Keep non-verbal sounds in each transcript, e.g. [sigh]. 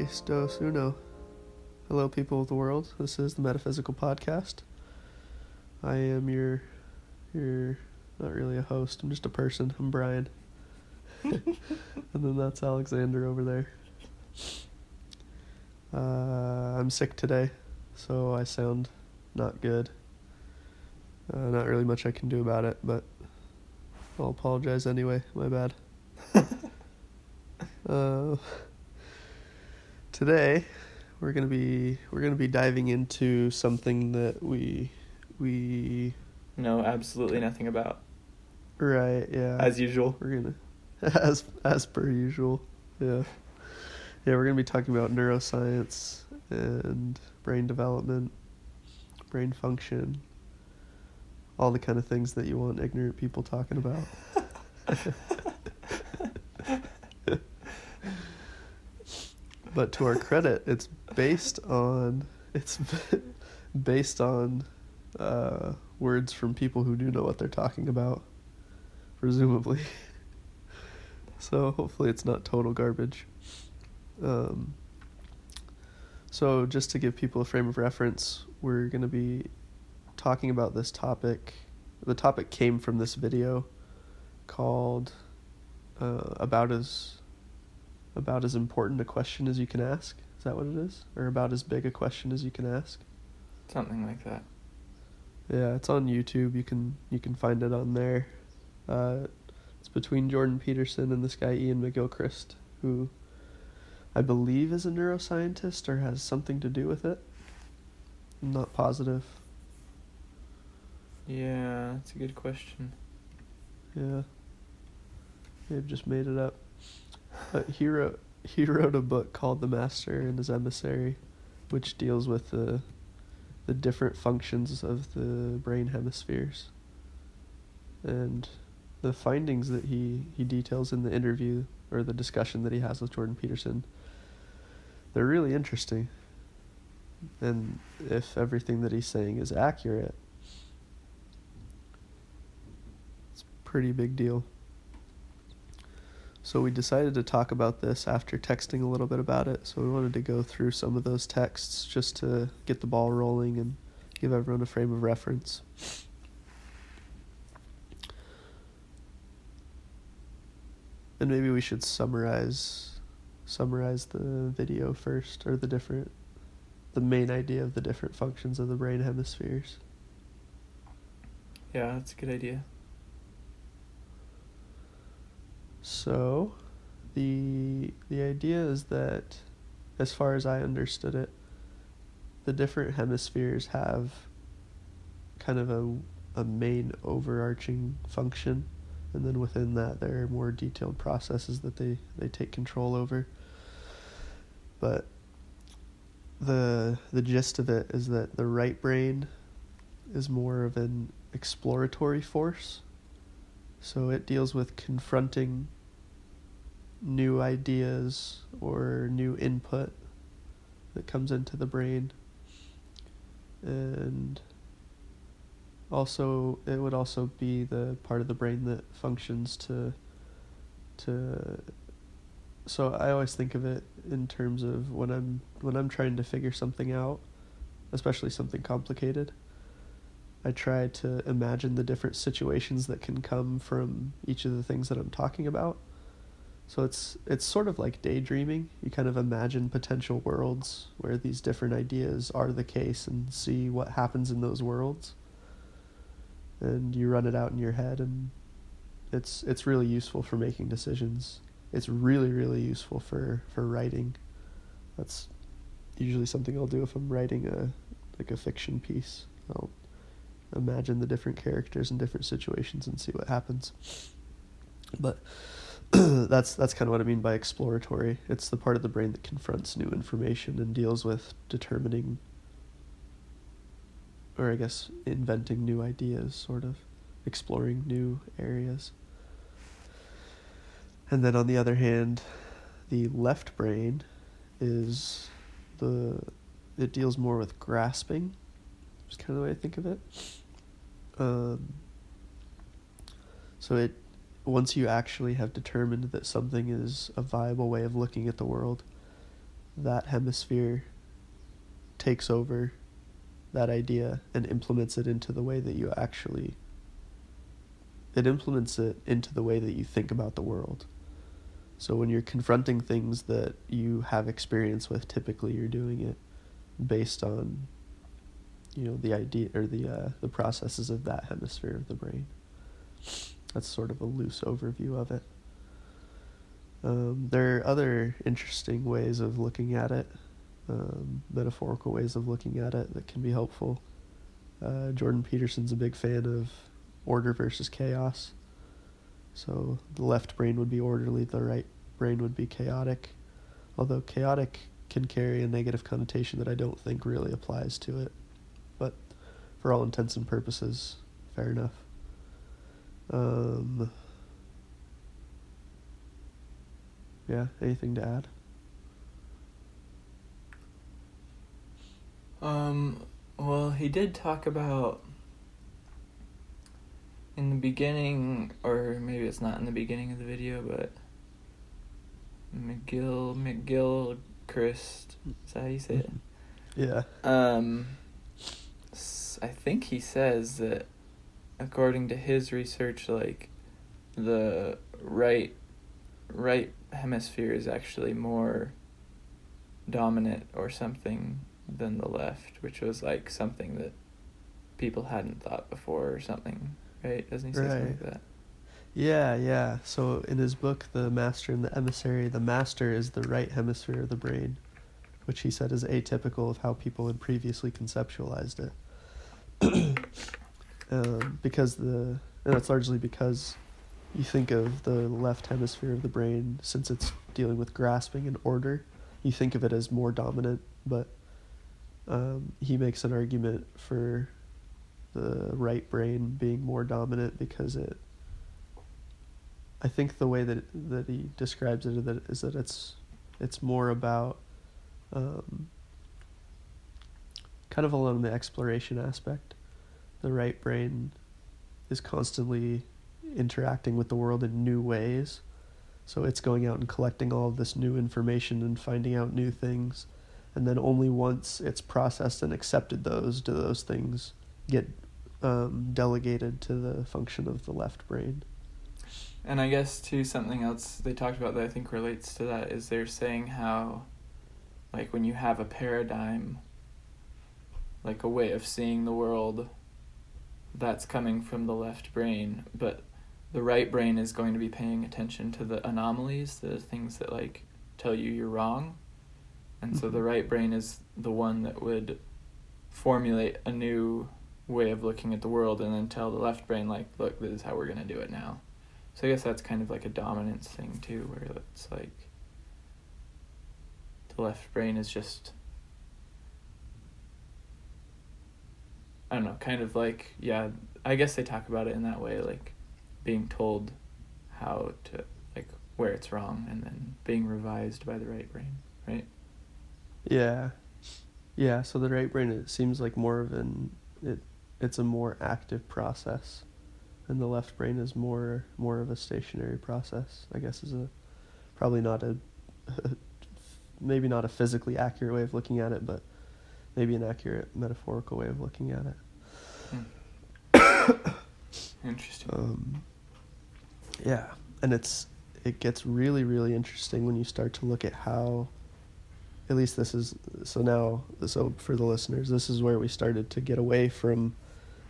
Dos, uno. Hello, people of the world. This is the Metaphysical Podcast. I am your, your, not really a host. I'm just a person. I'm Brian. [laughs] and then that's Alexander over there. Uh, I'm sick today, so I sound not good. Uh, not really much I can do about it, but I'll apologize anyway. My bad. [laughs] uh, today, we're gonna be we're gonna be diving into something that we we know absolutely nothing about, right yeah. As usual. we're gonna [laughs] as as per usual yeah. Yeah we're gonna be talking about neuroscience and brain development brain function all the kind of things that you want ignorant people talking about [laughs] [laughs] but to our credit it's based on it's [laughs] based on uh, words from people who do know what they're talking about presumably [laughs] so hopefully it's not total garbage. Um, so just to give people a frame of reference, we're going to be talking about this topic. The topic came from this video called uh, "About as About as important a question as you can ask." Is that what it is, or about as big a question as you can ask? Something like that. Yeah, it's on YouTube. You can you can find it on there. Uh, it's between Jordan Peterson and this guy Iain McGilchrist, who I believe is a neuroscientist or has something to do with it. I'm not positive. Yeah, that's a good question. Yeah. They've just made it up. But [laughs] he wrote he wrote a book called The Master and His Emissary, which deals with the the different functions of the brain hemispheres. And the findings that he, he details in the interview or the discussion that he has with Jordan Peterson, they're really interesting. And if everything that he's saying is accurate, it's a pretty big deal. So we decided to talk about this after texting a little bit about it. So we wanted to go through some of those texts just to get the ball rolling and give everyone a frame of reference. And maybe we should summarize summarize the video first or the different the main idea of the different functions of the brain hemispheres. Yeah, that's a good idea. So, the the idea is that as far as I understood it, the different hemispheres have kind of a a main overarching function and then within that there are more detailed processes that they, they take control over. But the the gist of it is that the right brain is more of an exploratory force. So it deals with confronting new ideas or new input that comes into the brain. And also it would also be the part of the brain that functions to to so I always think of it in terms of when I'm when I'm trying to figure something out, especially something complicated. I try to imagine the different situations that can come from each of the things that I'm talking about. So it's it's sort of like daydreaming. You kind of imagine potential worlds where these different ideas are the case and see what happens in those worlds and you run it out in your head and it's it's really useful for making decisions. It's really really useful for for writing. That's usually something I'll do if I'm writing a like a fiction piece. I'll imagine the different characters in different situations and see what happens. But [clears throat] that's that's kind of what I mean by exploratory. It's the part of the brain that confronts new information and deals with determining or I guess inventing new ideas, sort of exploring new areas. And then on the other hand, the left brain is the it deals more with grasping. Is kind of the way I think of it. Um, so it once you actually have determined that something is a viable way of looking at the world, that hemisphere takes over that idea and implements it into the way that you actually it implements it into the way that you think about the world. So when you're confronting things that you have experience with, typically you're doing it based on you know the idea or the uh, the processes of that hemisphere of the brain. That's sort of a loose overview of it. Um, there are other interesting ways of looking at it, um, metaphorical ways of looking at it that can be helpful. Uh, Jordan Peterson's a big fan of order versus chaos. So the left brain would be orderly, the right brain would be chaotic. Although chaotic can carry a negative connotation that I don't think really applies to it. For all intents and purposes, fair enough. Um, yeah, anything to add? Um, well, he did talk about in the beginning, or maybe it's not in the beginning of the video, but McGill, McGill, Christ, is that how you say it? [laughs] Yeah. Um, I think he says that, according to his research, like the right right hemisphere is actually more dominant or something than the left, which was like something that people hadn't thought before or something, right? Doesn't he say something like that? Yeah, yeah. So in his book, The Master and the Emissary, the master is the right hemisphere of the brain, which he said is atypical of how people had previously conceptualized it. [coughs] um, because the, and that's largely because you think of the left hemisphere of the brain, since it's dealing with grasping and order, you think of it as more dominant, but um, he makes an argument for the right brain being more dominant because it I think the way that that he describes it is that it's it's more about um, kind of along the exploration aspect. The right brain is constantly interacting with the world in new ways. So it's going out and collecting all of this new information and finding out new things. And then only once it's processed and accepted those do those things get um, delegated to the function of the left brain. And I guess too something else they talked about that I think relates to that is they're saying how like when you have a paradigm like a way of seeing the world that's coming from the left brain, but the right brain is going to be paying attention to the anomalies, the things that like tell you you're wrong. And so the Mhm. right brain is the one that would formulate a new way of looking at the world and then tell the left brain like look this is how we're going to do it now so i guess that's kind of like a dominance thing too where it's like the left brain is just i don't know kind of like yeah i guess they talk about it in that way like being told how to like where it's wrong and then being revised by the right brain right Yeah. Yeah, so the right brain it seems like more of an it it's a more active process and the left brain is more more of a stationary process. I guess is a probably not a [laughs] maybe not a physically accurate way of looking at it, but maybe an accurate metaphorical way of looking at it. [coughs] interesting Um, yeah, and it's it gets really really interesting when you start to look at how at least this is so now so for the listeners this is where we started to get away from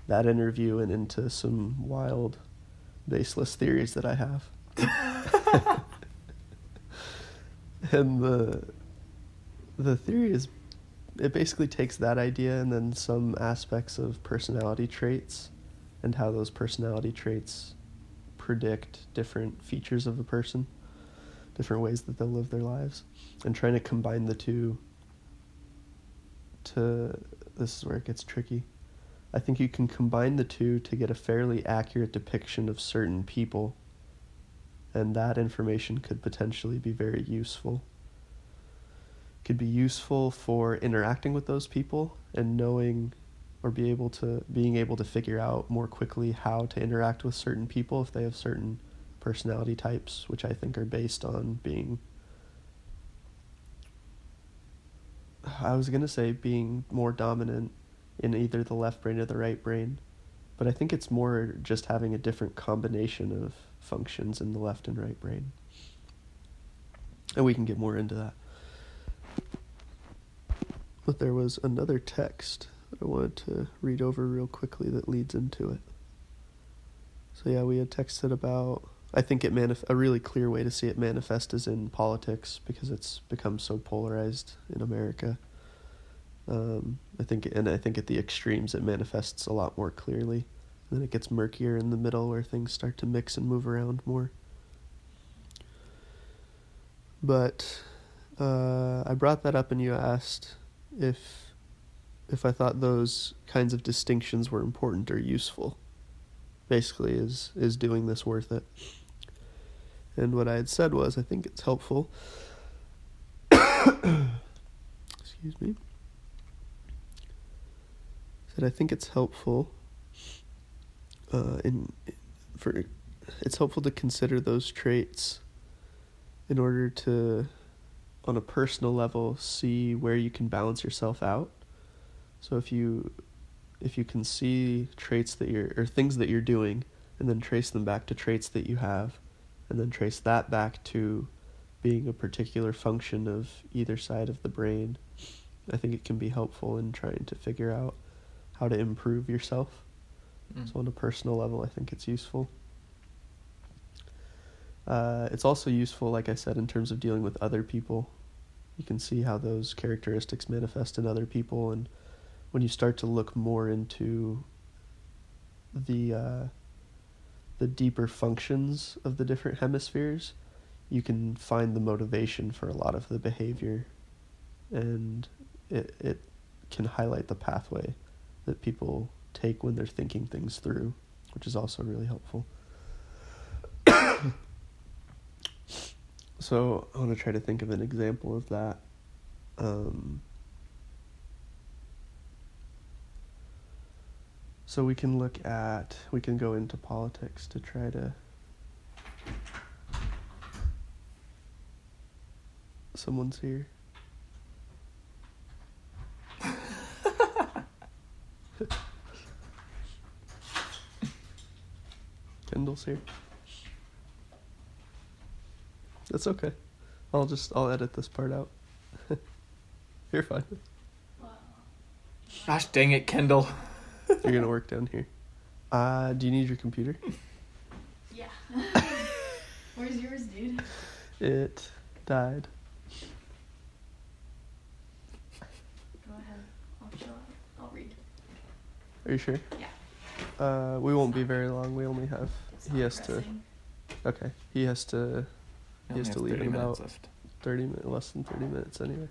that interview and into some wild baseless theories that I have. [laughs] [laughs] and the the theory is it basically takes that idea and then some aspects of personality traits and how those personality traits predict different features of a person, different ways that they'll live their lives, and trying to combine the two to this is where it gets tricky. I think you can combine the two to get a fairly accurate depiction of certain people, and that information could potentially be very useful. Could be useful for interacting with those people and knowing or be able to being able to figure out more quickly how to interact with certain people if they have certain personality types which I think are based on being I was gonna say being more dominant in either the left brain or the right brain, but I think it's more just having a different combination of functions in the left and right brain. And we can get more into that. But there was another text that I wanted to read over real quickly that leads into it. So yeah, we had texted about I think it manif- a really clear way to see it manifest is in politics because it's become so polarized in America. Um, I think, and I think at the extremes it manifests a lot more clearly. And then it gets murkier in the middle where things start to mix and move around more. But uh, I brought that up, and you asked if if I thought those kinds of distinctions were important or useful. Basically, is is doing this worth it? And what I had said was, I think it's helpful. [coughs] Excuse me. Said I think it's helpful. Uh, in for, it's helpful to consider those traits in order to, on a personal level, see where you can balance yourself out. So if you, if you can see traits that you're or things that you're doing, and then trace them back to traits that you have and then trace that back to being a particular function of either side of the brain, I think it can be helpful in trying to figure out how to improve yourself. Mm. So, on a personal level, I think it's useful. Uh, it's also useful, like I said, in terms of dealing with other people. You can see how those characteristics manifest in other people, and when you start to look more into the uh, the deeper functions of the different hemispheres, you can find the motivation for a lot of the behavior, and it it can highlight the pathway that people take when they're thinking things through, which is also really helpful. So I want to try to think of an example of that. Um, So we can look at, we can go into politics to try to. Someone's here. [laughs] Kendall's here. That's okay. I'll just I'll edit this part out. [laughs] You're fine. Gosh dang it, Kendall. [laughs] You're gonna work down here. Uh, do you need your computer? [laughs] Yeah. Where's yours, dude? It died. Go ahead. I'll chill out. I'll read. Are you sure? Yeah. Uh, we won't be very long. We only have. It's He not has to. Okay. He has to. We He has only to leave 30 in minutes about left. thirty minutes, less than thirty minutes anyway.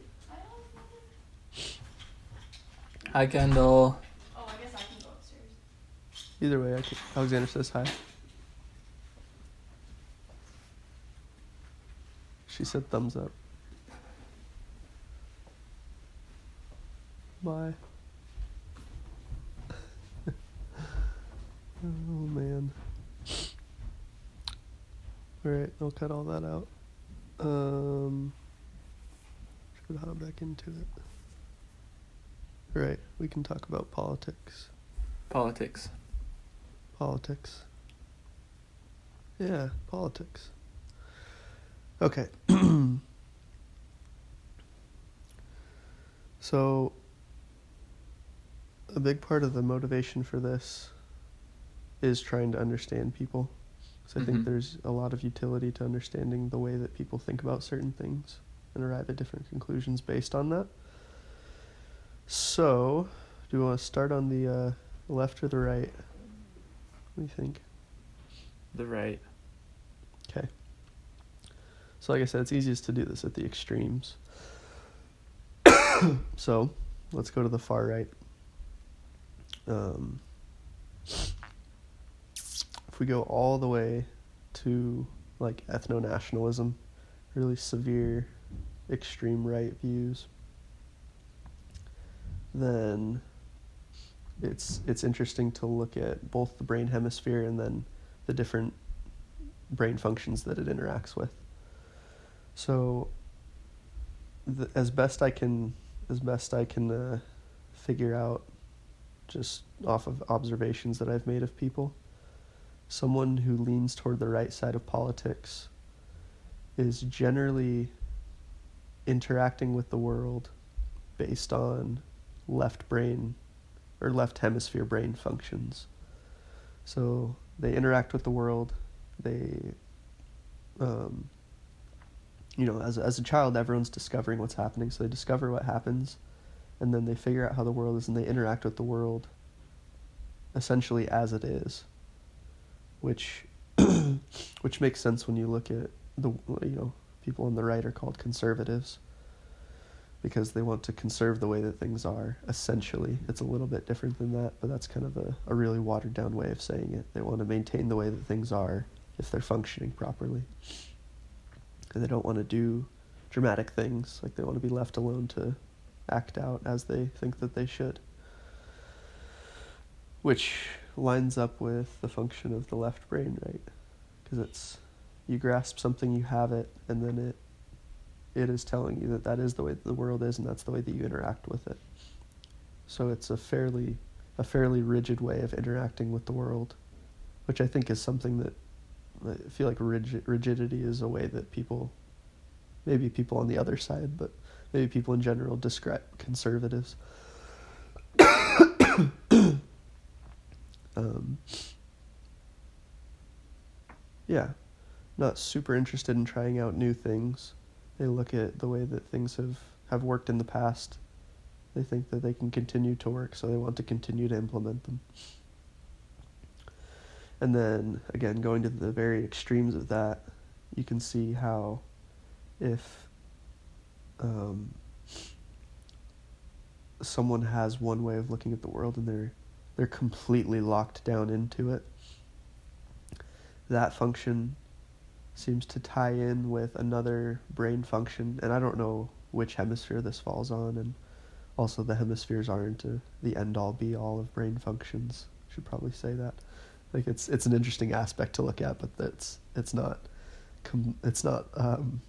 Hi, Kendall. Oh, I guess I can go upstairs. Either way, I can, Alexander says hi. She said thumbs up. Bye. [laughs] oh man. Alright, I'll cut all that out. Um should hop back into it. Right, we can talk about politics. Politics. Politics. Yeah, politics. Okay. [clears throat] so, a big part of the motivation for this is trying to understand people. So, I think Mhm. there's a lot of utility to understanding the way that people think about certain things and arrive at different conclusions based on that. So, do you want to start on the uh, left or the right? What do you think? The right. Okay. So, like I said, it's easiest to do this at the extremes. [coughs] so, let's go to the far right. Um, if we go all the way to like ethno nationalism, really severe, extreme right views, then it's it's interesting to look at both the brain hemisphere and then the different brain functions that it interacts with. So, the, as best I can as best I can uh, figure out, just off of observations that I've made of people, someone who leans toward the right side of politics is generally interacting with the world based on left brain or left hemisphere brain functions. So they interact with the world. They, um, you know, as as a child, everyone's discovering what's happening. So they discover what happens, and then they figure out how the world is, and they interact with the world. Essentially, as it is. Which, [clears throat] which makes sense when you look at the you know people on the right are called conservatives because they want to conserve the way that things are. Essentially, it's a little bit different than that, but that's kind of a, a really watered down way of saying it. They want to maintain the way that things are if they're functioning properly. And they don't want to do dramatic things, like they want to be left alone to act out as they think that they should. Which lines up with the function of the left brain, right? Because it's you grasp something, you have it, and then it it is telling you that that is the way the world is and that's the way that you interact with it. So it's a fairly a fairly rigid way of interacting with the world, which I think is something that I feel like rigid, rigidity is a way that people maybe people on the other side, but maybe people in general describe conservatives. Um, yeah, not super interested in trying out new things they look at the way that things have, have worked in the past. They think that they can continue to work, so they want to continue to implement them. And then, again, going to the very extremes of that, you can see how if um, someone has one way of looking at the world and they're they're completely locked down into it, that function seems to tie in with another brain function, and I don't know which hemisphere this falls on, and also the hemispheres aren't the end all be all of brain functions. Should probably say that. Like it's it's an interesting aspect to look at, but that's it's not com- it's not um,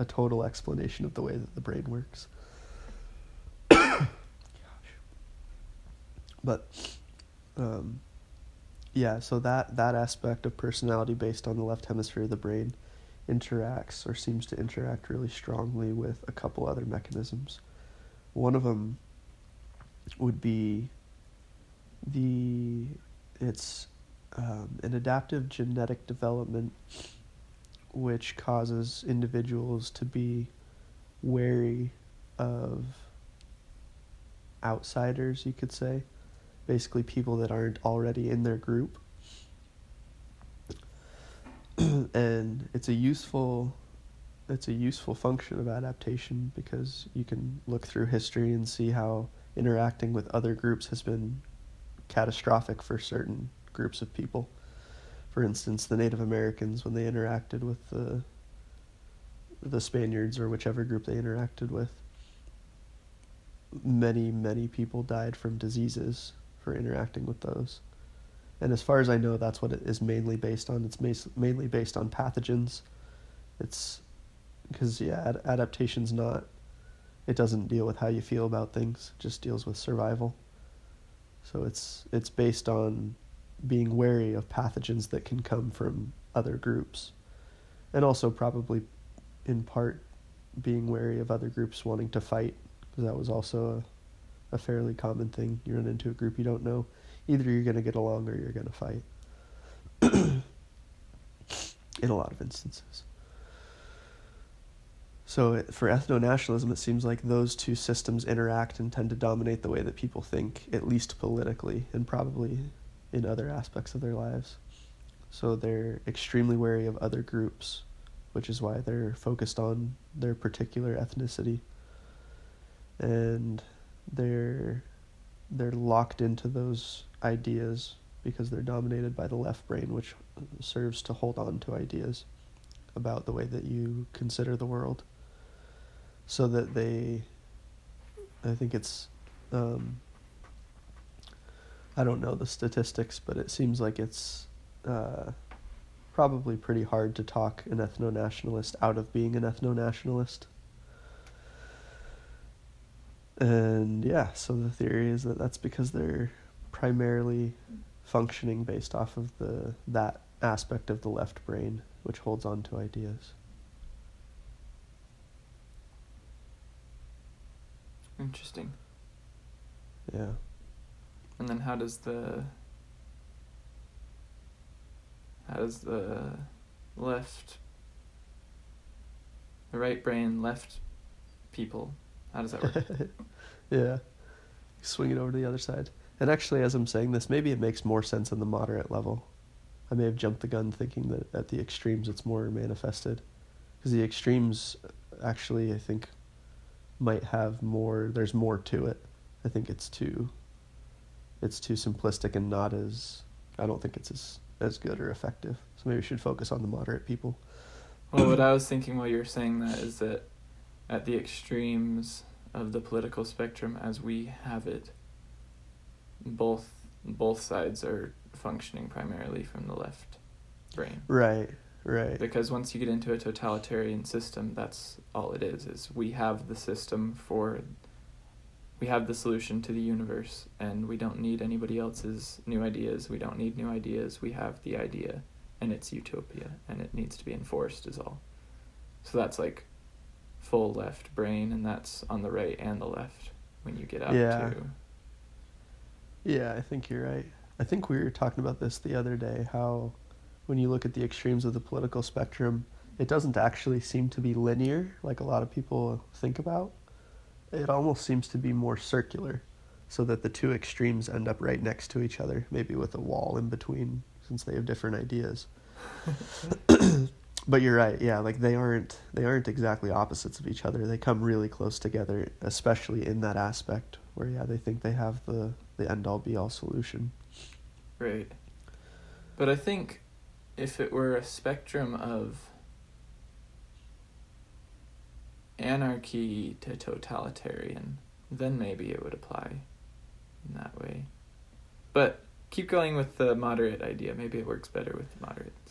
a total explanation of the way that the brain works. But um, yeah, so that that aspect of personality based on the left hemisphere of the brain interacts or seems to interact really strongly with a couple other mechanisms. One of them would be the it's um, an adaptive genetic development which causes individuals to be wary of outsiders, you could say basically people that aren't already in their group. [clears throat] and it's a useful it's a useful function of adaptation because you can look through history and see how interacting with other groups has been catastrophic for certain groups of people. For instance, the Native Americans when they interacted with the the Spaniards or whichever group they interacted with, many many people died from diseases for interacting with those. And as far as I know, that's what it is mainly based on. It's mainly based on pathogens. It's because yeah, ad- adaptation's not. It doesn't deal with how you feel about things. It just deals with survival. So it's it's based on being wary of pathogens that can come from other groups, and also probably, in part, being wary of other groups wanting to fight because that was also a a fairly common thing. You run into a group you don't know, either you're going to get along or you're going to fight. [coughs] In a lot of instances. So for ethno nationalism, it seems like those two systems interact and tend to dominate the way that people think, at least politically, and probably in other aspects of their lives. So they're extremely wary of other groups, which is why they're focused on their particular ethnicity. And they're they're locked into those ideas because they're dominated by the left brain, which serves to hold on to ideas about the way that you consider the world. So that they, I think it's, um, I don't know the statistics, but it seems like it's uh, probably pretty hard to talk an ethno nationalist out of being an ethno nationalist And yeah, so the theory is that that's because they're primarily functioning based off of the that aspect of the left brain which holds on to ideas. Interesting. Yeah. And then how does the how does the left the right brain left people how does that work? [laughs] yeah. Swing it over to the other side. And actually, as I'm saying this, maybe it makes more sense on the moderate level. I may have jumped the gun thinking that at the extremes it's more manifested. Because the extremes, actually, I think, might have more, there's more to it. I think it's too, it's too simplistic and not as, I don't think it's as, as good or effective. So maybe we should focus on the moderate people. well, what I was thinking while you were saying that is that at the extremes of the political spectrum as we have it, both both sides are functioning primarily from the left brain. Right, right. Because once you get into a totalitarian system, that's all it is. Is we have the system for we have the solution to the universe and we don't need anybody else's new ideas. We don't need new ideas. We have the idea and it's utopia and it needs to be enforced is all. So that's like full left brain and that's on the right and the left when you get out Yeah. to Yeah, I think you're right. I think we were talking about this the other day how when you look at the extremes of the political spectrum, it doesn't actually seem to be linear like a lot of people think about. It almost seems to be more circular so that the two extremes end up right next to each other, maybe with a wall in between since they have different ideas. [laughs] [clears throat] but you're right. Yeah, like they aren't they aren't exactly opposites of each other. They come really close together, especially in that aspect where yeah, they think they have the the end all be all solution. Right. But I think if it were a spectrum of anarchy to totalitarian, then maybe it would apply in that way. But keep going with the moderate idea. Maybe it works better with the moderates.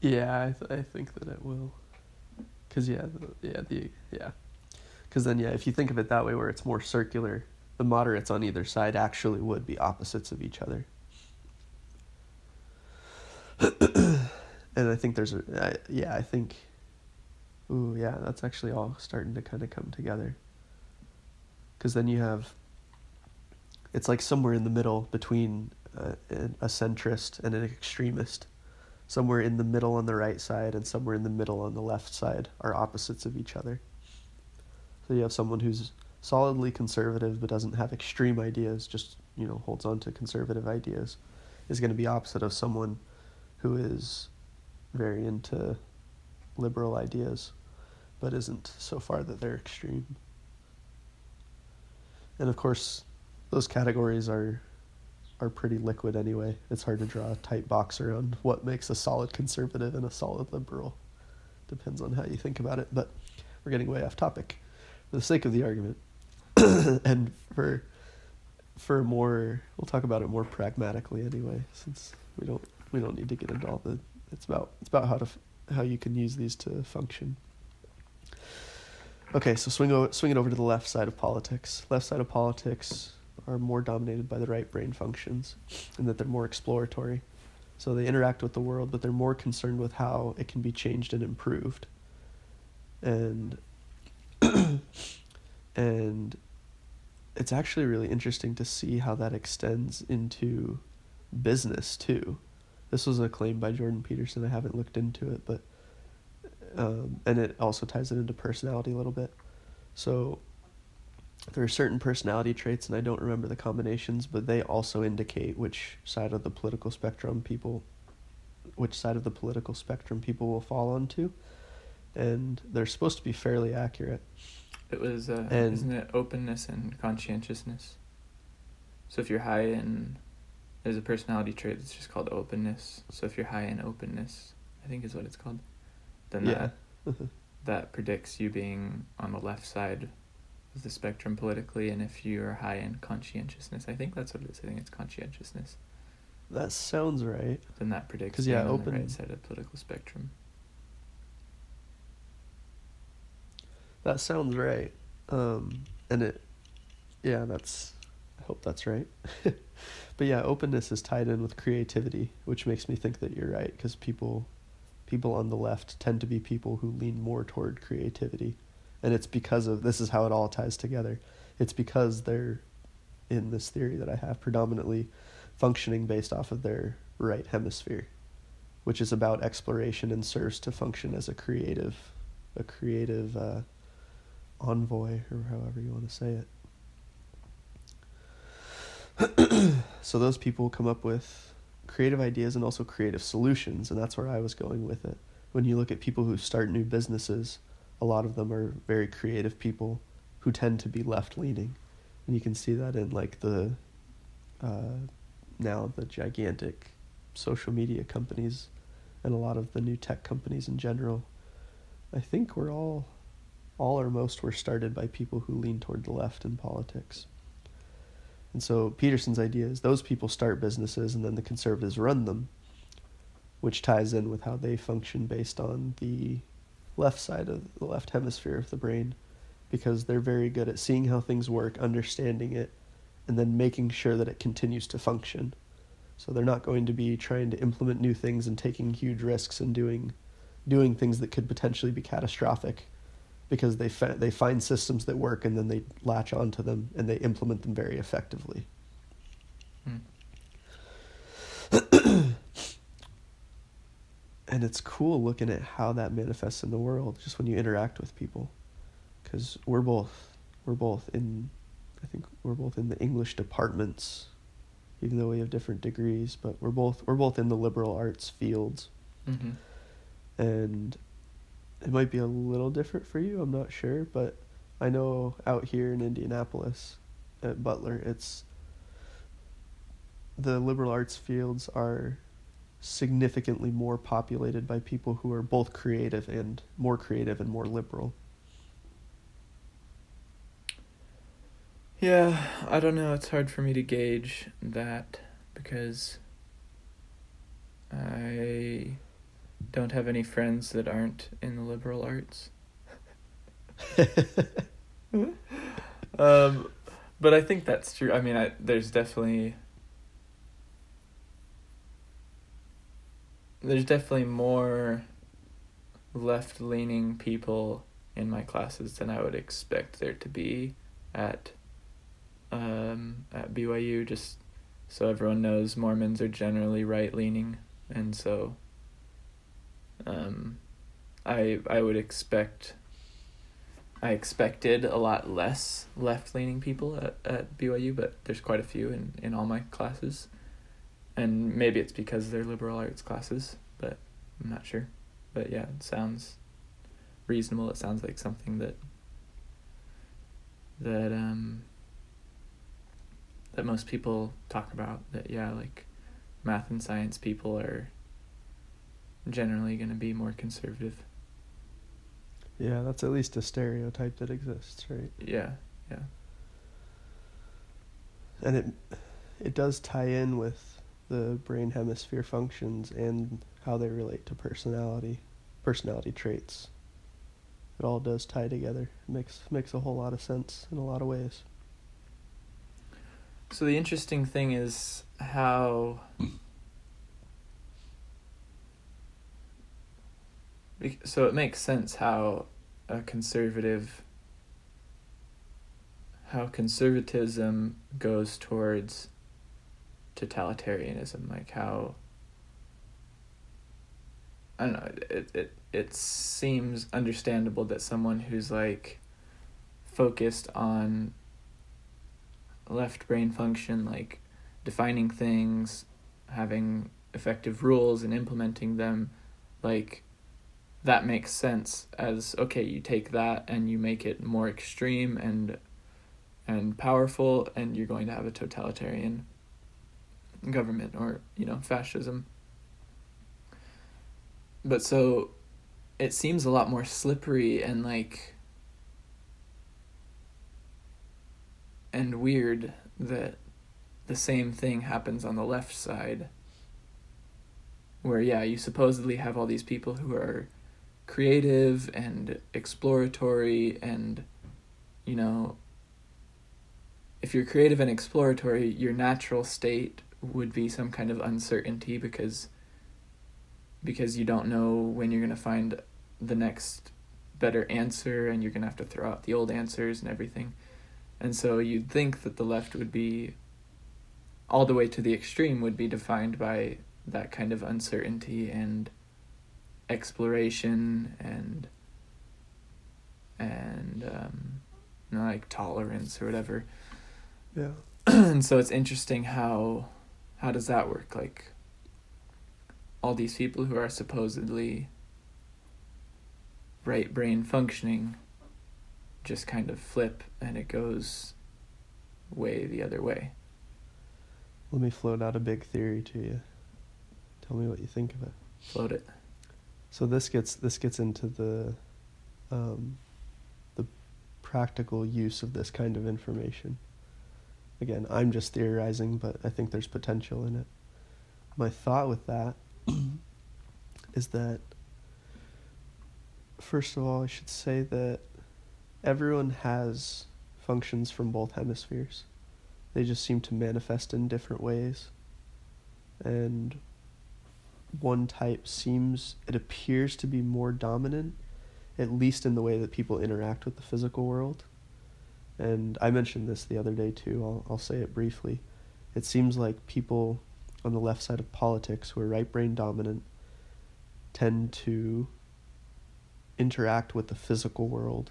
Yeah, I th- I think that it will. Cuz yeah, the, yeah, the yeah. Cuz then yeah, if you think of it that way where it's more circular, the moderates on either side actually would be opposites of each other. [coughs] and I think there's a I, yeah, I think ooh, yeah, that's actually all starting to kind of come together. Cuz then you have it's like somewhere in the middle between a, a centrist and an extremist somewhere in the middle on the right side and somewhere in the middle on the left side are opposites of each other. So you have someone who's solidly conservative but doesn't have extreme ideas, just, you know, holds on to conservative ideas, is going to be opposite of someone who is very into liberal ideas but isn't so far that they're extreme. And of course, those categories are are pretty liquid anyway. It's hard to draw a tight box around what makes a solid conservative and a solid liberal. Depends on how you think about it, but we're getting way off topic. For the sake of the argument, [coughs] and for for more, we'll talk about it more pragmatically anyway, since we don't we don't need to get into all the. It's about it's about how to how you can use these to function. Okay, so swing o- swing it over to the left side of politics. Left side of politics are more dominated by the right brain functions and that they're more exploratory. So they interact with the world, but they're more concerned with how it can be changed and improved. And [clears throat] and it's actually really interesting to see how that extends into business too. This was a claim by Jordan Peterson. I haven't looked into it, but um, and it also ties it into personality a little bit. So there are certain personality traits, and I don't remember the combinations, but they also indicate which side of the political spectrum people, which side of the political spectrum people will fall onto, and they're supposed to be fairly accurate. It was, uh, And- isn't it openness and conscientiousness? So if you're high in, there's a personality trait that's just called openness. So if you're high in openness, I think is what it's called, then Yeah. that [laughs] that predicts you being on the left side of the spectrum politically, and if you're high in conscientiousness, I think that's what it is. I think it's conscientiousness. That sounds right. Then that predicts 'Cause, yeah, on the open- right side of the political spectrum. That sounds right. Um, and it yeah that's i hope that's right [laughs] but yeah openness is tied in with creativity which makes me think that you're right because people people on the left tend to be people who lean more toward creativity and it's because of this is how it all ties together. It's because they're in this theory that i have predominantly functioning based off of their right hemisphere which is about exploration and serves to function as a creative a creative uh, envoy or however you want to say it. [clears throat] So those people come up with creative ideas and also creative solutions and that's where i was going with it. When you look at people who start new businesses a lot of them are very creative people who tend to be left leaning. And you can see that in like the uh, now the gigantic social media companies and a lot of the new tech companies in general. I think we're all all or most were started by people who lean toward the left in politics. And so peterson's idea is those people start businesses and then the conservatives run them which ties in with how they function based on the left side of the left hemisphere of the brain because they're very good at seeing how things work, understanding it, and then making sure that it continues to function. So they're not going to be trying to implement new things and taking huge risks and doing doing things that could potentially be catastrophic because they they find systems that work and then they latch onto them and they implement them very effectively. Hmm. And it's cool looking at how that manifests in the world just when you interact with people because we're both we're both in i think we're both in the english departments even though we have different degrees but we're both we're both in the liberal arts fields Mm-hmm. and it might be a little different for you i'm not sure but i know out here in indianapolis at butler it's the liberal arts fields are significantly more populated by people who are both creative and more creative and more liberal Yeah, I don't know. It's hard for me to gauge that because I don't have any friends that aren't in the liberal arts. [laughs] um, but I think that's true. I mean, I, there's definitely there's definitely more left-leaning people in my classes than I would expect there to be at um, at BYU. Just so everyone knows, Mormons are generally right-leaning, and so um, I I would expect. I expected a lot less left-leaning people at, at BYU, but there's quite a few in, in all my classes, and maybe it's because they're liberal arts classes, but I'm not sure. But yeah, it sounds reasonable. It sounds like something that that um that most people talk about. That yeah, like math and science people are generally going to be more conservative. yeah that's at least a stereotype that exists right Yeah, yeah. and it it does tie in with the brain hemisphere functions and how they relate to personality personality traits. It all does tie together. It makes makes a whole lot of sense in a lot of ways. So the interesting thing is how so it makes sense how a conservative how conservatism goes towards totalitarianism like how I don't know it it it seems understandable that someone who's like focused on left brain function like defining things having effective rules and implementing them like that makes sense as okay you take that and you make it more extreme and and powerful and you're going to have a totalitarian government or you know fascism. But so it seems a lot more slippery and like and weird that the same thing happens on the left side where yeah you supposedly have all these people who are creative and exploratory and you know if you're creative and exploratory, your natural state would be some kind of uncertainty because because you don't know when you're going to find the next better answer and you're going to have to throw out the old answers and everything. And so you'd think that the left would be all the way to the extreme would be defined by that kind of uncertainty and exploration and and um, you know, like tolerance or whatever. Yeah. [clears throat] and so it's interesting how how does that work? Like all these people who are supposedly right brain functioning just kind of flip and it goes way the other way. Let me float out a big theory to you. Tell me what you think of it. Float it. So this gets this gets into the um, the practical use of this kind of information. Again, I'm just theorizing, but I think there's potential in it. My thought with that [clears throat] is that first of all, I should say that everyone has functions from both hemispheres. They just seem to manifest in different ways. And one type seems, it appears to be more dominant, at least in the way that people interact with the physical world. And I mentioned this the other day too, I'll, I'll say it briefly. It seems like people on the left side of politics who are right brain dominant tend to interact with the physical world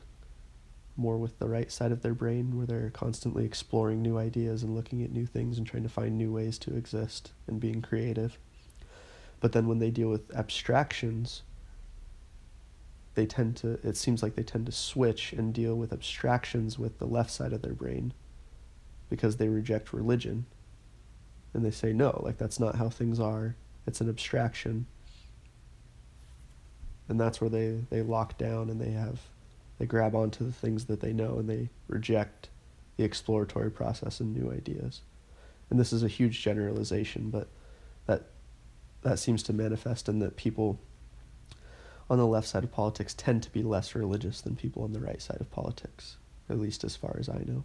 more with the right side of their brain where they're constantly exploring new ideas and looking at new things and trying to find new ways to exist and being creative. But then when they deal with abstractions, they tend to it seems like they tend to switch and deal with abstractions with the left side of their brain because they reject religion. And they say no like that's not how things are. It's an abstraction. And that's where they they lock down and they have they grab onto the things that they know and they reject the exploratory process and new ideas. And this is a huge generalization but that that seems to manifest in that people on the left side of politics tend to be less religious than people on the right side of politics at least as far as i know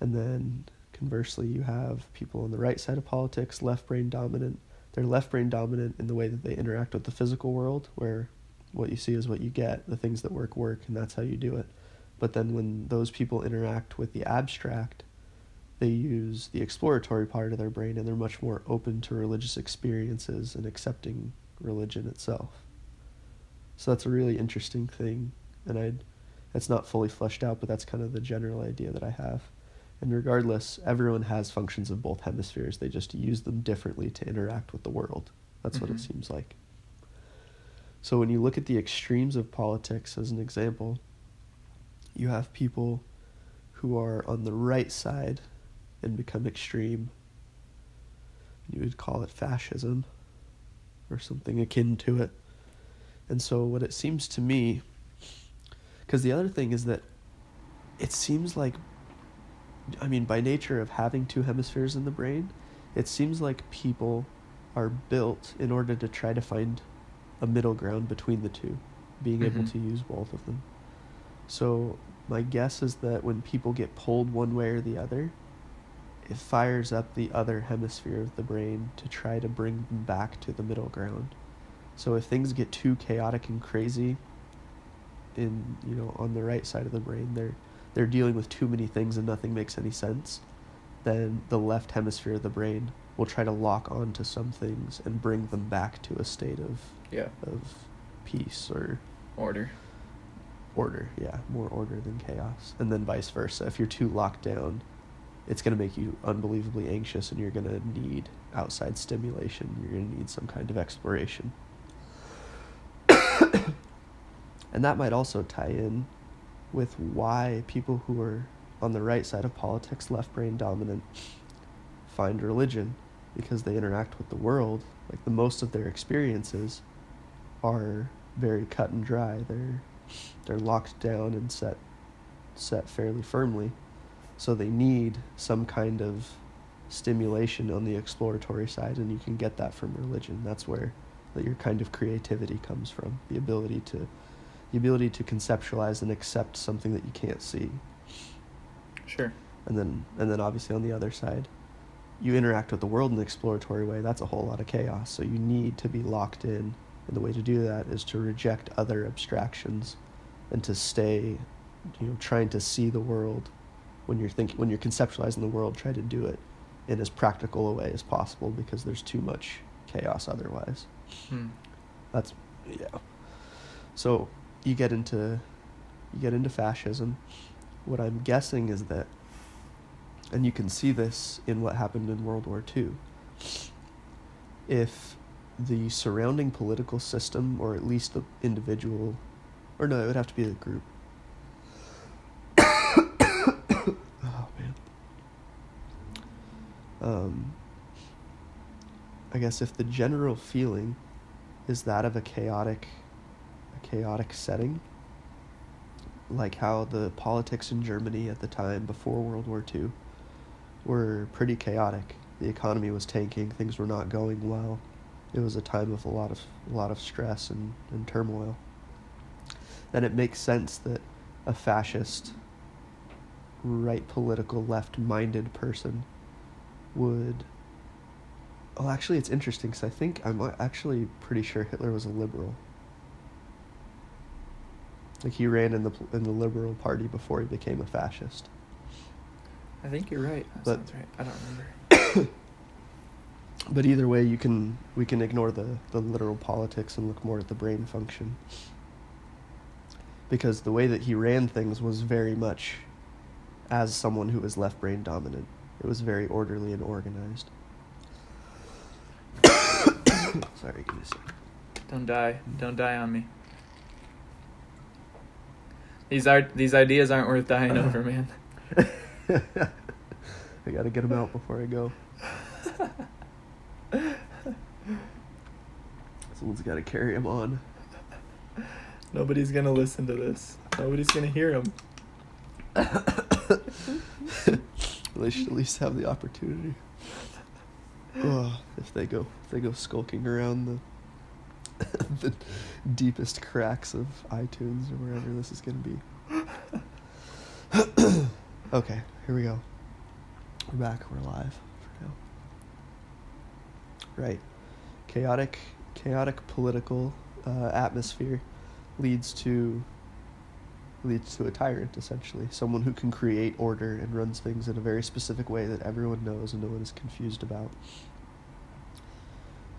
and then conversely you have people on the right side of politics left brain dominant they're left brain dominant in the way that they interact with the physical world, where what you see is what you get, the things that work, work, and that's how you do it. But then when those people interact with the abstract, they use the exploratory part of their brain and they're much more open to religious experiences and accepting religion itself. So that's a really interesting thing, and I, it's not fully fleshed out, but that's kind of the general idea that I have. And regardless, everyone has functions of both hemispheres. They just use them differently to interact with the world. That's mm-hmm. what it mm-hmm. seems like. So when you look at the extremes of politics as an example, you have people who are on the right side and become extreme. You would call it fascism or something akin to it. And so what it seems to me because the other thing is that it seems like I mean, by nature of having two hemispheres in the brain, it seems like people are built in order to try to find a middle ground between the two, being mm-hmm. able to use both of them. So, my guess is that when people get pulled one way or the other, it fires up the other hemisphere of the brain to try to bring them back to the middle ground. So, if things get too chaotic and crazy in, you know, on the right side of the brain, they're they're dealing with too many things and nothing makes any sense, then the left hemisphere of the brain will try to lock onto some things and bring them back to a state of yeah of peace or order. Order, yeah, more order than chaos, and then vice versa. If you're too locked down, it's going to make you unbelievably anxious, and you're going to need outside stimulation. You're going to need some kind of exploration. And that might also tie in with why people who are on the right side of politics, left brain dominant, find religion because they interact with the world. Like the most of their experiences are very cut and dry. They're they're locked down and set set fairly firmly. So they need some kind of stimulation on the exploratory side and you can get that from religion. That's where that your kind of creativity comes from. The ability to the ability to conceptualize and accept something that you can't see. Sure. and then and then obviously on the other side, you interact with the world in an exploratory way. That's a whole lot of chaos. So you need to be locked in, and the way to do that is to reject other abstractions, and to stay, you know, trying to see the world. When you're thinking, when you're conceptualizing the world, try to do it in as practical a way as possible because there's too much chaos otherwise. Hmm. That's yeah. So you get into you get into fascism. What I'm guessing is that and you can see this in what happened in World War II. If the surrounding political system or at least the individual or no, it would have to be the group. [coughs] oh man. Um I guess if the general feeling is that of a chaotic a chaotic setting like how the politics in Germany at the time before World War II were pretty chaotic. The economy was tanking, things were not going well. It was a time of a lot of a lot of stress and, and turmoil. Then it makes sense that a fascist right political left minded person would well actually it's interesting because i think i'm uh, actually pretty sure hitler was a liberal like he ran in the in the liberal party before he became a fascist I think you're right. That But- sounds right. I don't remember. [coughs] but either way you can we can ignore the the literal politics and look more at the brain function because the way that he ran things was very much as someone who was left brain dominant it was very orderly and organized [coughs] sorry give me a second Don't die. Don't die on me. These are these ideas aren't worth dying over, man. [laughs] I gotta get them out before I go. [laughs] Someone's gotta carry them on. Nobody's gonna listen to this. Nobody's gonna hear them. [coughs] they should at least have the opportunity. [laughs] Ugh, if they go, if they go skulking around the [laughs] the deepest cracks of iTunes or wherever this is gonna be. [coughs] okay, here we go. We're back. We're live for now. Right, chaotic, chaotic political uh, atmosphere leads to leads to a tyrant essentially someone who can create order and runs things in a very specific way that everyone knows and no one is confused about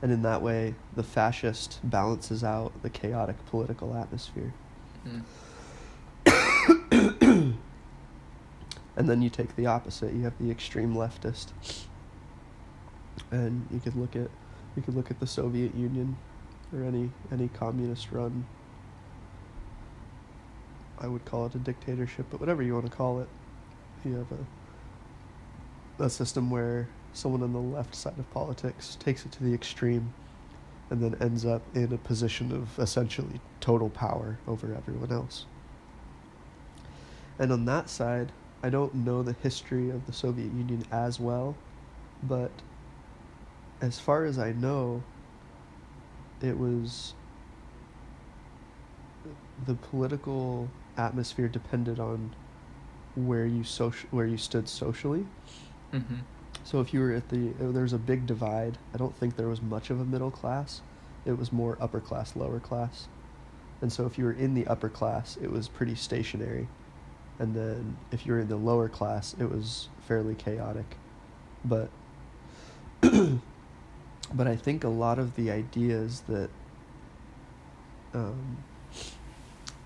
and in that way the fascist balances out the chaotic political atmosphere. Hmm. [coughs] and then you take the opposite. You have the extreme leftist. And you could look at you could look at the soviet union or any any communist run. I would call it a dictatorship but whatever you want to call it. You have a a system where someone on the left side of politics takes it to the extreme and then ends up in a position of essentially total power over everyone else and on that side I don't know the history of the Soviet Union as well, but as far as I know, it was the political atmosphere depended on where you social where you stood socially. Mm-hmm. So if you were at the there was a big divide. I don't think there was much of a middle class. It was more upper class, lower class. And so if you were in the upper class, it was pretty stationary. And then if you were in the lower class, it was fairly chaotic. But [coughs] but I think a lot of the ideas that um,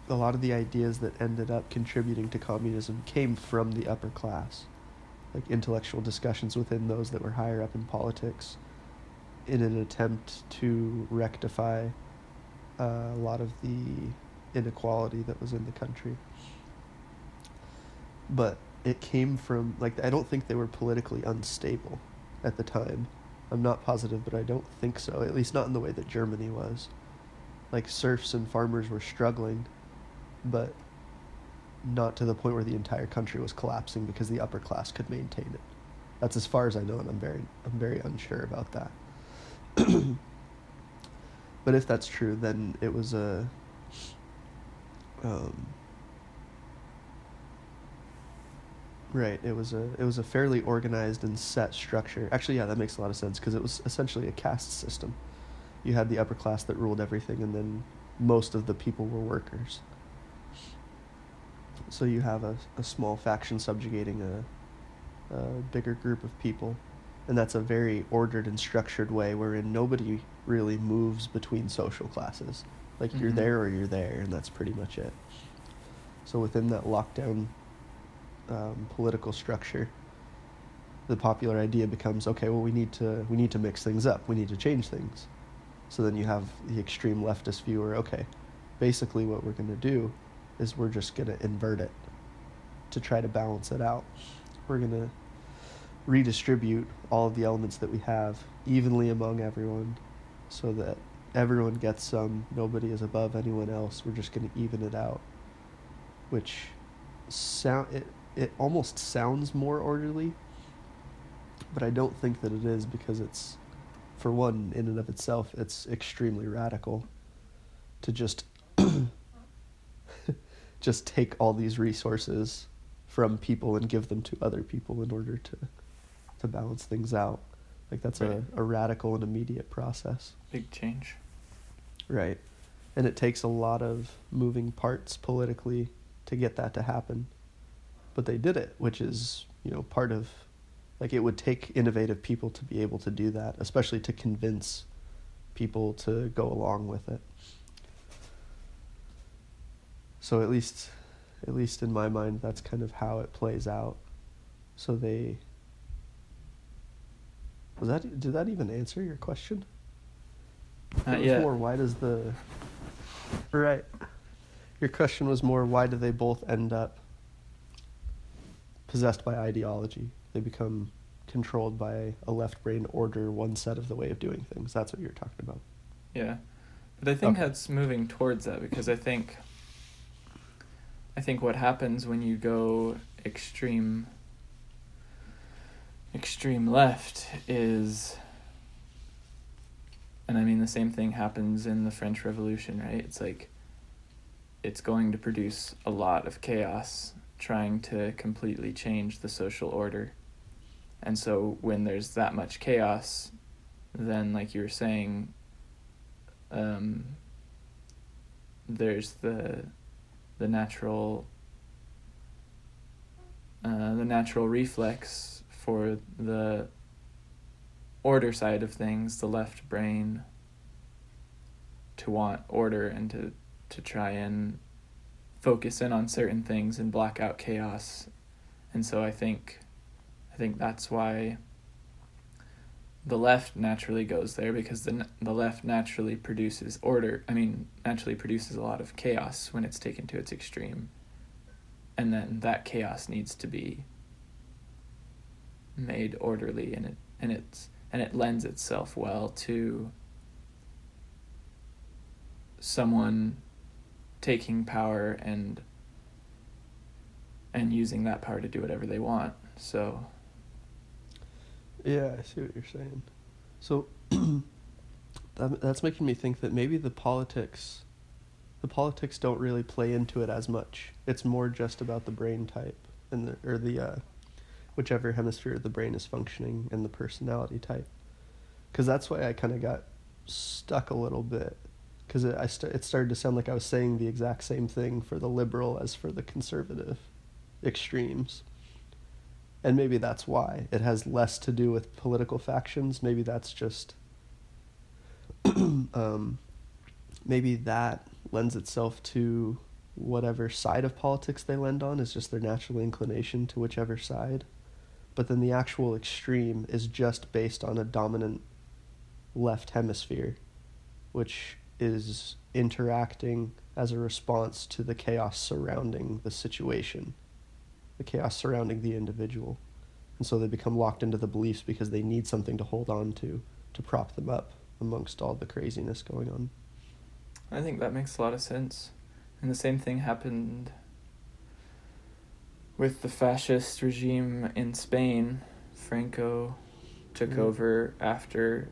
a lot of the ideas that ended up contributing to communism came from the upper class like intellectual discussions within those that were higher up in politics in an attempt to rectify uh, a lot of the inequality that was in the country. But it came from, like, I don't think they were politically unstable at the time. I'm not positive, but I don't think so, at least not in the way that Germany was. Like, serfs and farmers were struggling, but not to the point where the entire country was collapsing because the upper class could maintain it. That's as far as I know, and I'm very, I'm very unsure about that. [clears throat] but if that's true, then it was a, um, Right. It was a it was a fairly organized and set structure. Actually, yeah, that makes a lot of sense because it was essentially a caste system. You had the upper class that ruled everything, and then most of the people were workers. So you have a, a small faction subjugating a, a bigger group of people, and that's a very ordered and structured way wherein nobody really moves between social classes. Like you're Mhm. there or you're there, and that's pretty much it. So within that lockdown um, political structure, the popular idea becomes okay. Well, we need to we need to mix things up. We need to change things. So then you have the extreme leftist viewer. Okay, basically what we're going to do is we're just going to invert it to try to balance it out. We're going to redistribute all of the elements that we have evenly among everyone, so that everyone gets some. Nobody is above anyone else. We're just going to even it out, which sound it it almost sounds more orderly, but I don't think that it is because it's, for one, in and of itself, it's extremely radical to just [clears throat] just take all these resources from people and give them to other people in order to to balance things out. Like that's Right. a, a radical and immediate process. Big change. Right. And it takes a lot of moving parts politically to get that to happen. But they did it, which is, you know, part of like it would take innovative people to be able to do that, especially to convince people to go along with it. So at least at least in my mind that's kind of how it plays out. So they was that did that even answer your question? Not yet. more why does the right your question was more why do they both end up possessed by ideology they become controlled by a left brain order one set of the way of doing things that's what you're talking about Yeah, but I think Okay. that's moving towards that because I think I think what happens when you go extreme extreme left is and I mean the same thing happens in the French Revolution, right? It's like it's going to produce a lot of chaos trying to completely change the social order. And so when there's that much chaos, then like you were saying um, there's the the natural uh, the natural reflex for the order side of things, the left brain to want order and to to try and focus in on certain things and block out chaos. And so I think I think that's why the left naturally goes there because the the left naturally produces order. I mean, naturally produces a lot of chaos when it's taken to its extreme. And then that chaos needs to be made orderly and it and it's and it lends itself well to someone taking power and and using that power to do whatever they want. So yeah i see what you're saying. So [clears throat] that, that's making me think that maybe the politics the politics don't really play into it as much. It's more just about the brain type and the or the uh, whichever hemisphere of the brain is functioning and the personality type. Because that's why i kind of got stuck a little bit. Because it, I st- it started to sound like i was saying the exact same thing for the liberal as for the conservative extremes and maybe that's why. It has less to do with political factions. Maybe that's just [clears throat] um, maybe that lends itself to whatever side of politics they lend on is just their natural inclination to whichever side. But then the actual extreme is just based on a dominant left hemisphere which is interacting as a response to the chaos surrounding the situation the chaos surrounding the individual and so they become locked into the beliefs because they need something to hold on to to prop them up amongst all the craziness going on I think that makes a lot of sense. And the same thing happened with the fascist regime in Spain. Franco took Mhm. over after,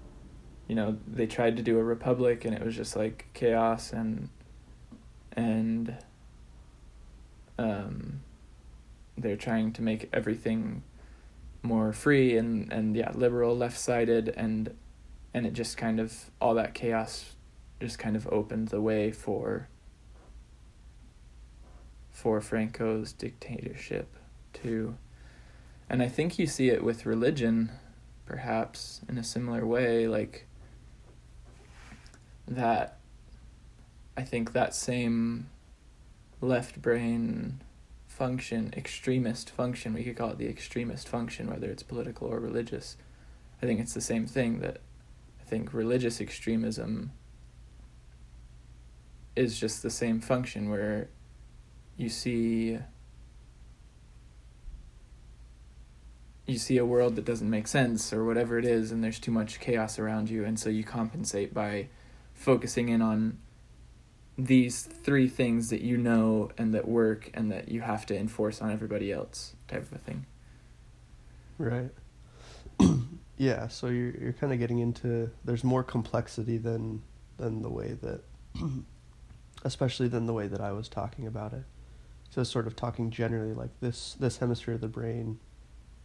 you know, they tried to do a republic and it was just like chaos and, and, um, they're trying to make everything more free and and yeah liberal left sided and and it just kind of all that chaos just kind of opened the way for for Franco's dictatorship too. And I think you see it with religion perhaps in a similar way like that I think that same left brain function, extremist function, we could call it the extremist function, whether it's political or religious. I think it's the same thing that I think religious extremism is just the same function where you see you see a world that doesn't make sense or whatever it is and there's too much chaos around you and so you compensate by focusing in on these three things that you know and that work and that you have to enforce on everybody else type of a thing Right. [clears throat] yeah, so you're you're kind of getting into there's more complexity than than the way that [clears throat] especially than the way that I was talking about it. So sort of talking generally like this this hemisphere of the brain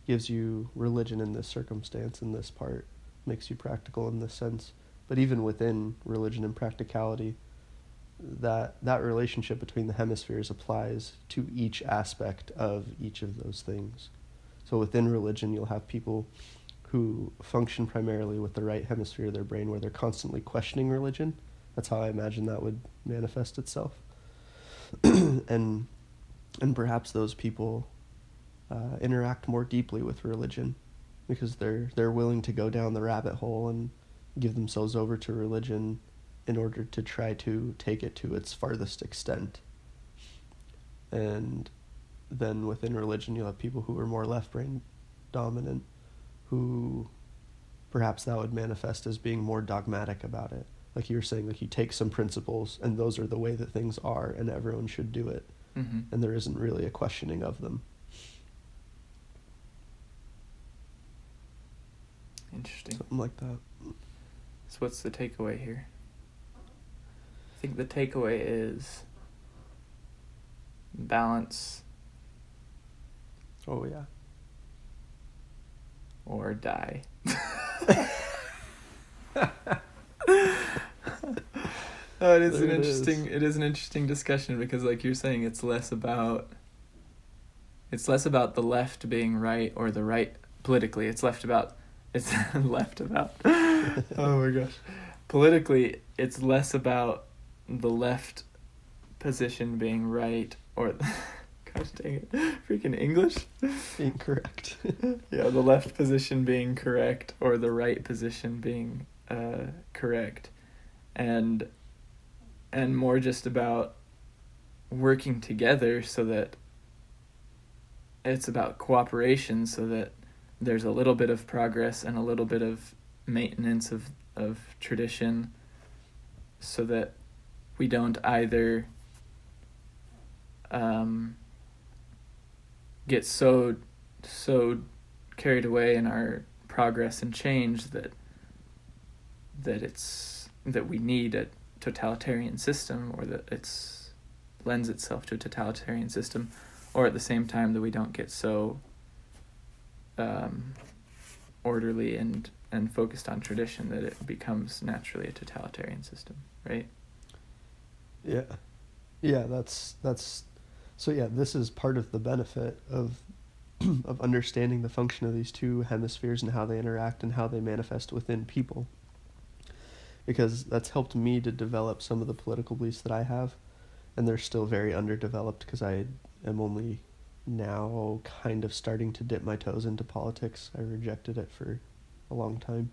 gives you religion in this circumstance in this part, makes you practical in this sense. But even within religion and practicality, that that relationship between the hemispheres applies to each aspect of each of those things. So within religion, you'll have people who function primarily with the right hemisphere of their brain, where they're constantly questioning religion. That's how I imagine that would manifest itself. [clears throat] and and perhaps those people uh, interact more deeply with religion because they're they're willing to go down the rabbit hole and give themselves over to religion in order to try to take it to its farthest extent. And then within religion, you'll have people who are more left brain dominant, who perhaps that would manifest as being more dogmatic about it. Like you were saying, like you take some principles and those are the way that things are and everyone should do it. mm-hmm. And there isn't really a questioning of them. interesting Something like that. so what's the takeaway here i think the takeaway is balance Oh, yeah. or die [laughs] [laughs] Oh, it is There an it is. interesting it is an interesting discussion because like you're saying it's less about it's less about the left being right or the right politically it's left about [laughs] it's left about oh my gosh politically it's less about the left position being right or [laughs] gosh dang it freaking english Incorrect. [laughs] yeah the left position being correct or the right position being uh, correct and and more just about working together so that it's about cooperation so that there's a little bit of progress and a little bit of maintenance of of tradition so that we don't either um, get so so carried away in our progress and change that that it's that we need a totalitarian system or that it's lends itself to a totalitarian system or at the same time that we don't get so um, orderly and and focused on tradition that it becomes naturally a totalitarian system right Yeah. Yeah, that's that's so yeah, this is part of the benefit of [clears throat] of understanding the function of these two hemispheres and how they interact and how they manifest within people. Because that's helped me to develop some of the political beliefs that I have and they're still very underdeveloped because I am only now kind of starting to dip my toes into politics. I rejected it for a long time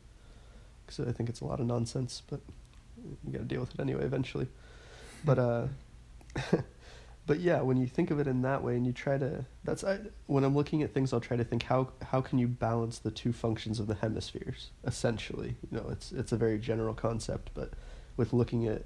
because I think it's a lot of nonsense, but you got to deal with it anyway eventually. But uh, [laughs] but yeah, when you think of it in that way, and you try to, that's I when I'm looking at things, I'll try to think how how can you balance the two functions of the hemispheres. Essentially, you know, it's it's a very general concept, but with looking at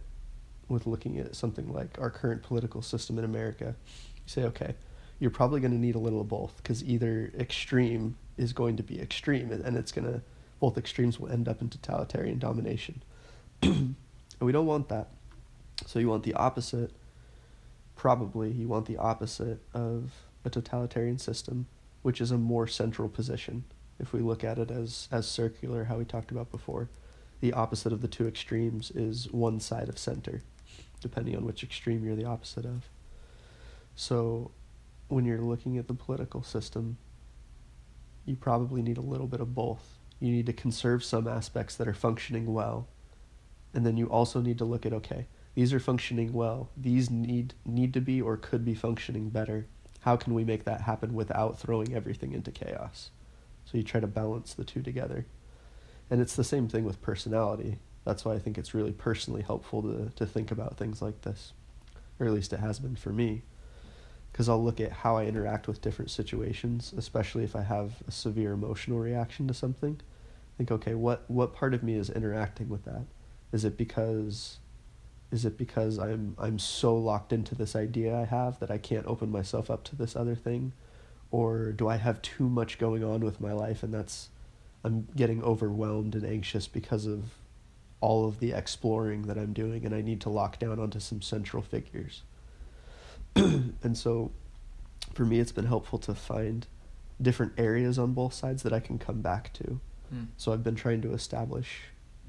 with looking at something like our current political system in America, you say, okay, you're probably going to need a little of both because either extreme is going to be extreme, and it's going to both extremes will end up in totalitarian domination, [clears throat] and we don't want that. So you want the opposite. Probably you want the opposite of a totalitarian system, which is a more central position. If we look at it as as circular, how we talked about before, the opposite of the two extremes is one side of center, depending on which extreme you're the opposite of. So, when you're looking at the political system, you probably need a little bit of both. You need to conserve some aspects that are functioning well, and then you also need to look at okay, these are functioning well. These need need to be or could be functioning better. How can we make that happen without throwing everything into chaos? So you try to balance the two together. And it's the same thing with personality. That's why I think it's really personally helpful to, to think about things like this. Or at least it has been for me. Because I'll look at how I interact with different situations, especially if I have a severe emotional reaction to something. Think, okay, what, what part of me is interacting with that? Is it because is it because I'm I'm so locked into this idea I have that I can't open myself up to this other thing? Or do I have too much going on with my life and that's I'm getting overwhelmed and anxious because of all of the exploring that I'm doing and I need to lock down onto some central figures. [clears throat] and so for me it's been helpful to find different areas on both sides that I can come back to. Mm. So I've been trying to establish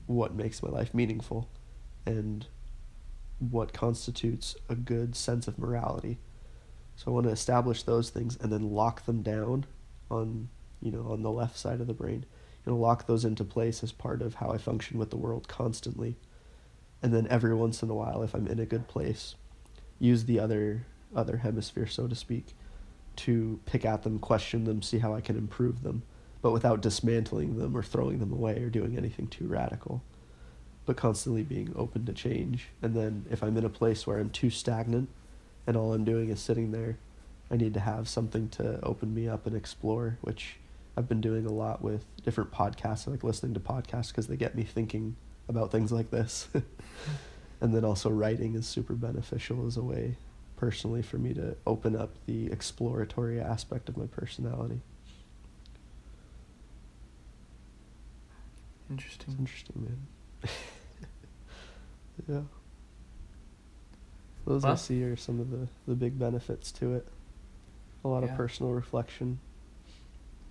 what makes my life meaningful and what constitutes a good sense of morality. So I want to establish those things and then lock them down on, you know, on the left side of the brain. Know, lock those into place as part of how I function with the world constantly. And then every once in a while if I'm in a good place, use the other other hemisphere so to speak to pick at them, question them, see how I can improve them, but without dismantling them or throwing them away or doing anything too radical but constantly being open to change. And then if I'm in a place where I'm too stagnant and all I'm doing is sitting there, I need to have something to open me up and explore, which I've been doing a lot with different podcasts. I like listening to podcasts because they get me thinking about things like this. [laughs] and then also writing is super beneficial as a way personally for me to open up the exploratory aspect of my personality. Interesting. It's interesting, man. [laughs] yeah. Those I see are some of the, the big benefits to it. A lot Yeah. of personal reflection.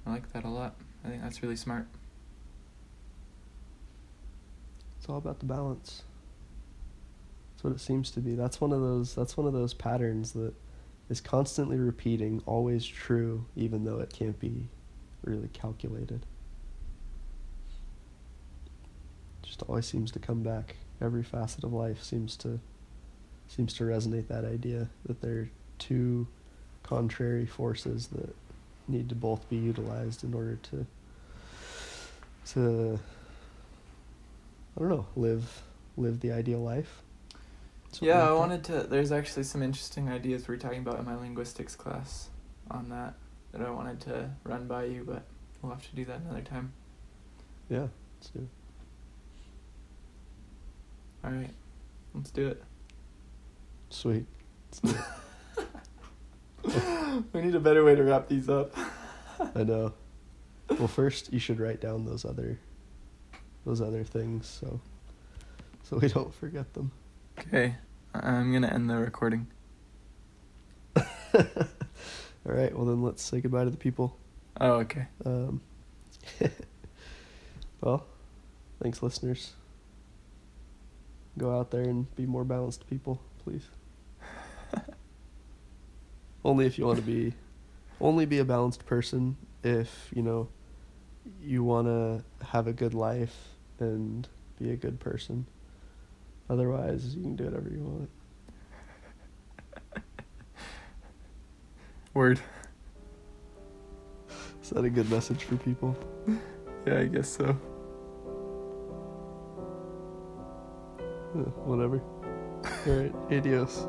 I like that a lot. I think that's really smart. It's all about the balance. That's what it seems to be. That's one of those that's one of those patterns that is constantly repeating, always true, even though it can't be really calculated. Just always seems to come back. Every facet of life seems to seems to resonate that idea that there are two contrary forces that need to both be utilized in order to to I don't know, live live the ideal life. Yeah, I wanted to. There's actually some interesting ideas we are talking about in my linguistics class on that that I wanted to run by you, but we'll have to do that another time. Yeah, let's do it. All right, let's do it. Sweet. Do [laughs] it. we need a better way to wrap these up. I know. Well, first you should write down those other those other things so so we don't forget them. Okay, I'm gonna end the recording. [laughs] All right. Well, then let's say goodbye to the people. Oh, okay. Um, [laughs] well, thanks, listeners. Go out there and be more balanced people, please. [laughs] only if you want to be, only be a balanced person if you know you want to have a good life and be a good person. Otherwise, you can do whatever you want. Word. Is that a good message for people? [laughs] Yeah, I guess so. Eh, whatever. All right. Adios.